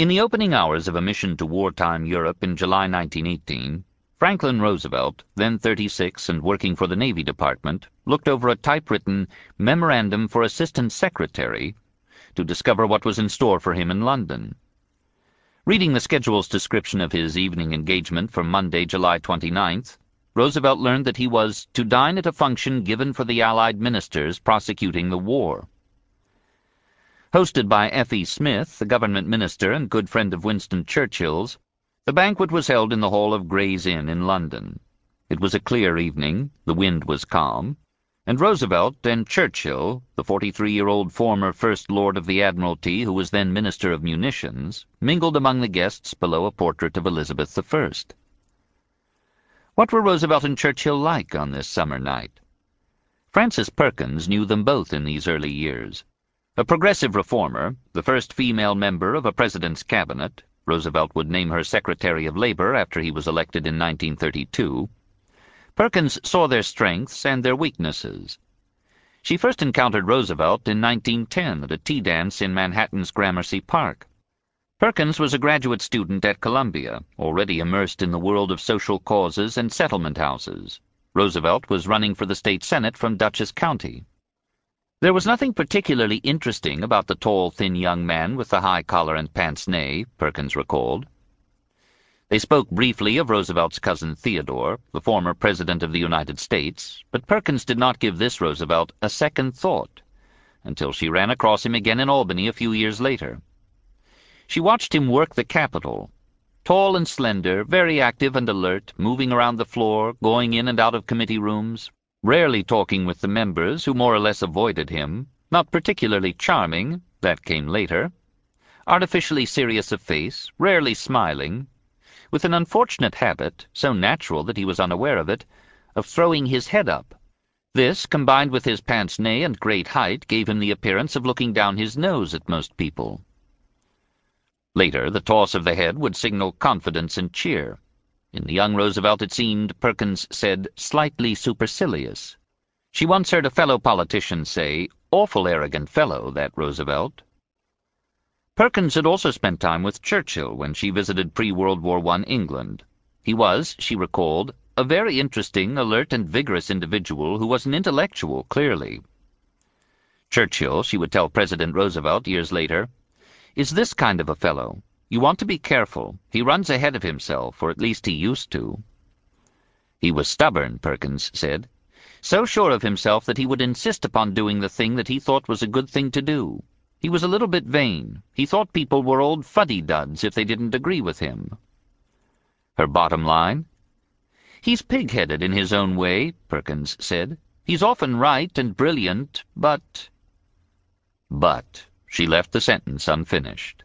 In the opening hours of a mission to wartime Europe in July 1918, Franklin Roosevelt, then 36 and working for the Navy Department, looked over a typewritten Memorandum for Assistant Secretary to discover what was in store for him in London. Reading the schedule's description of his evening engagement for Monday, July 29th, Roosevelt learned that he was to dine at a function given for the Allied ministers prosecuting the war. Hosted by F.E. Smith, the government minister and good friend of Winston Churchill's, the banquet was held in the hall of Gray's Inn in London. It was a clear evening, the wind was calm, and Roosevelt and Churchill, the 43-year-old former First Lord of the Admiralty who was then Minister of Munitions, mingled among the guests below a portrait of Elizabeth I. What were Roosevelt and Churchill like on this summer night? Frances Perkins knew them both in these early years. A progressive reformer, the first female member of a president's cabinet, Roosevelt would name her Secretary of Labor after he was elected in 1932, Perkins saw their strengths and their weaknesses. She first encountered Roosevelt in 1910 at a tea dance in Manhattan's Gramercy Park. Perkins was a graduate student at Columbia, already immersed in the world of social causes and settlement houses. Roosevelt was running for the state senate from Dutchess County. There was nothing particularly interesting about the tall, thin young man with the high collar and pince-nez, Perkins recalled. They spoke briefly of Roosevelt's cousin Theodore, the former President of the United States, but Perkins did not give this Roosevelt a second thought until she ran across him again in Albany a few years later. She watched him work the Capitol, tall and slender, very active and alert, moving around the floor, going in and out of committee rooms, rarely talking with the members, who more or less avoided him, not particularly charming, that came later, artificially serious of face, rarely smiling, with an unfortunate habit, so natural that he was unaware of it, of throwing his head up. This, combined with his pince-nez and great height, gave him the appearance of looking down his nose at most people. Later, the toss of the head would signal confidence and cheer. In the young Roosevelt it seemed, Perkins said, slightly supercilious. She once heard a fellow politician say, awful arrogant fellow, that Roosevelt. Perkins had also spent time with Churchill when she visited pre-World War I England. He was, she recalled, a very interesting, alert and vigorous individual who was an intellectual, clearly. Churchill, she would tell President Roosevelt years later, is this kind of a fellow, you want to be careful. He runs ahead of himself, or at least he used to. He was stubborn, Perkins said. So sure of himself that he would insist upon doing the thing that he thought was a good thing to do. He was a little bit vain. He thought people were old fuddy-duds if they didn't agree with him. Her bottom line? He's pig-headed in his own way, Perkins said. He's often right and brilliant, but... But she left the sentence unfinished.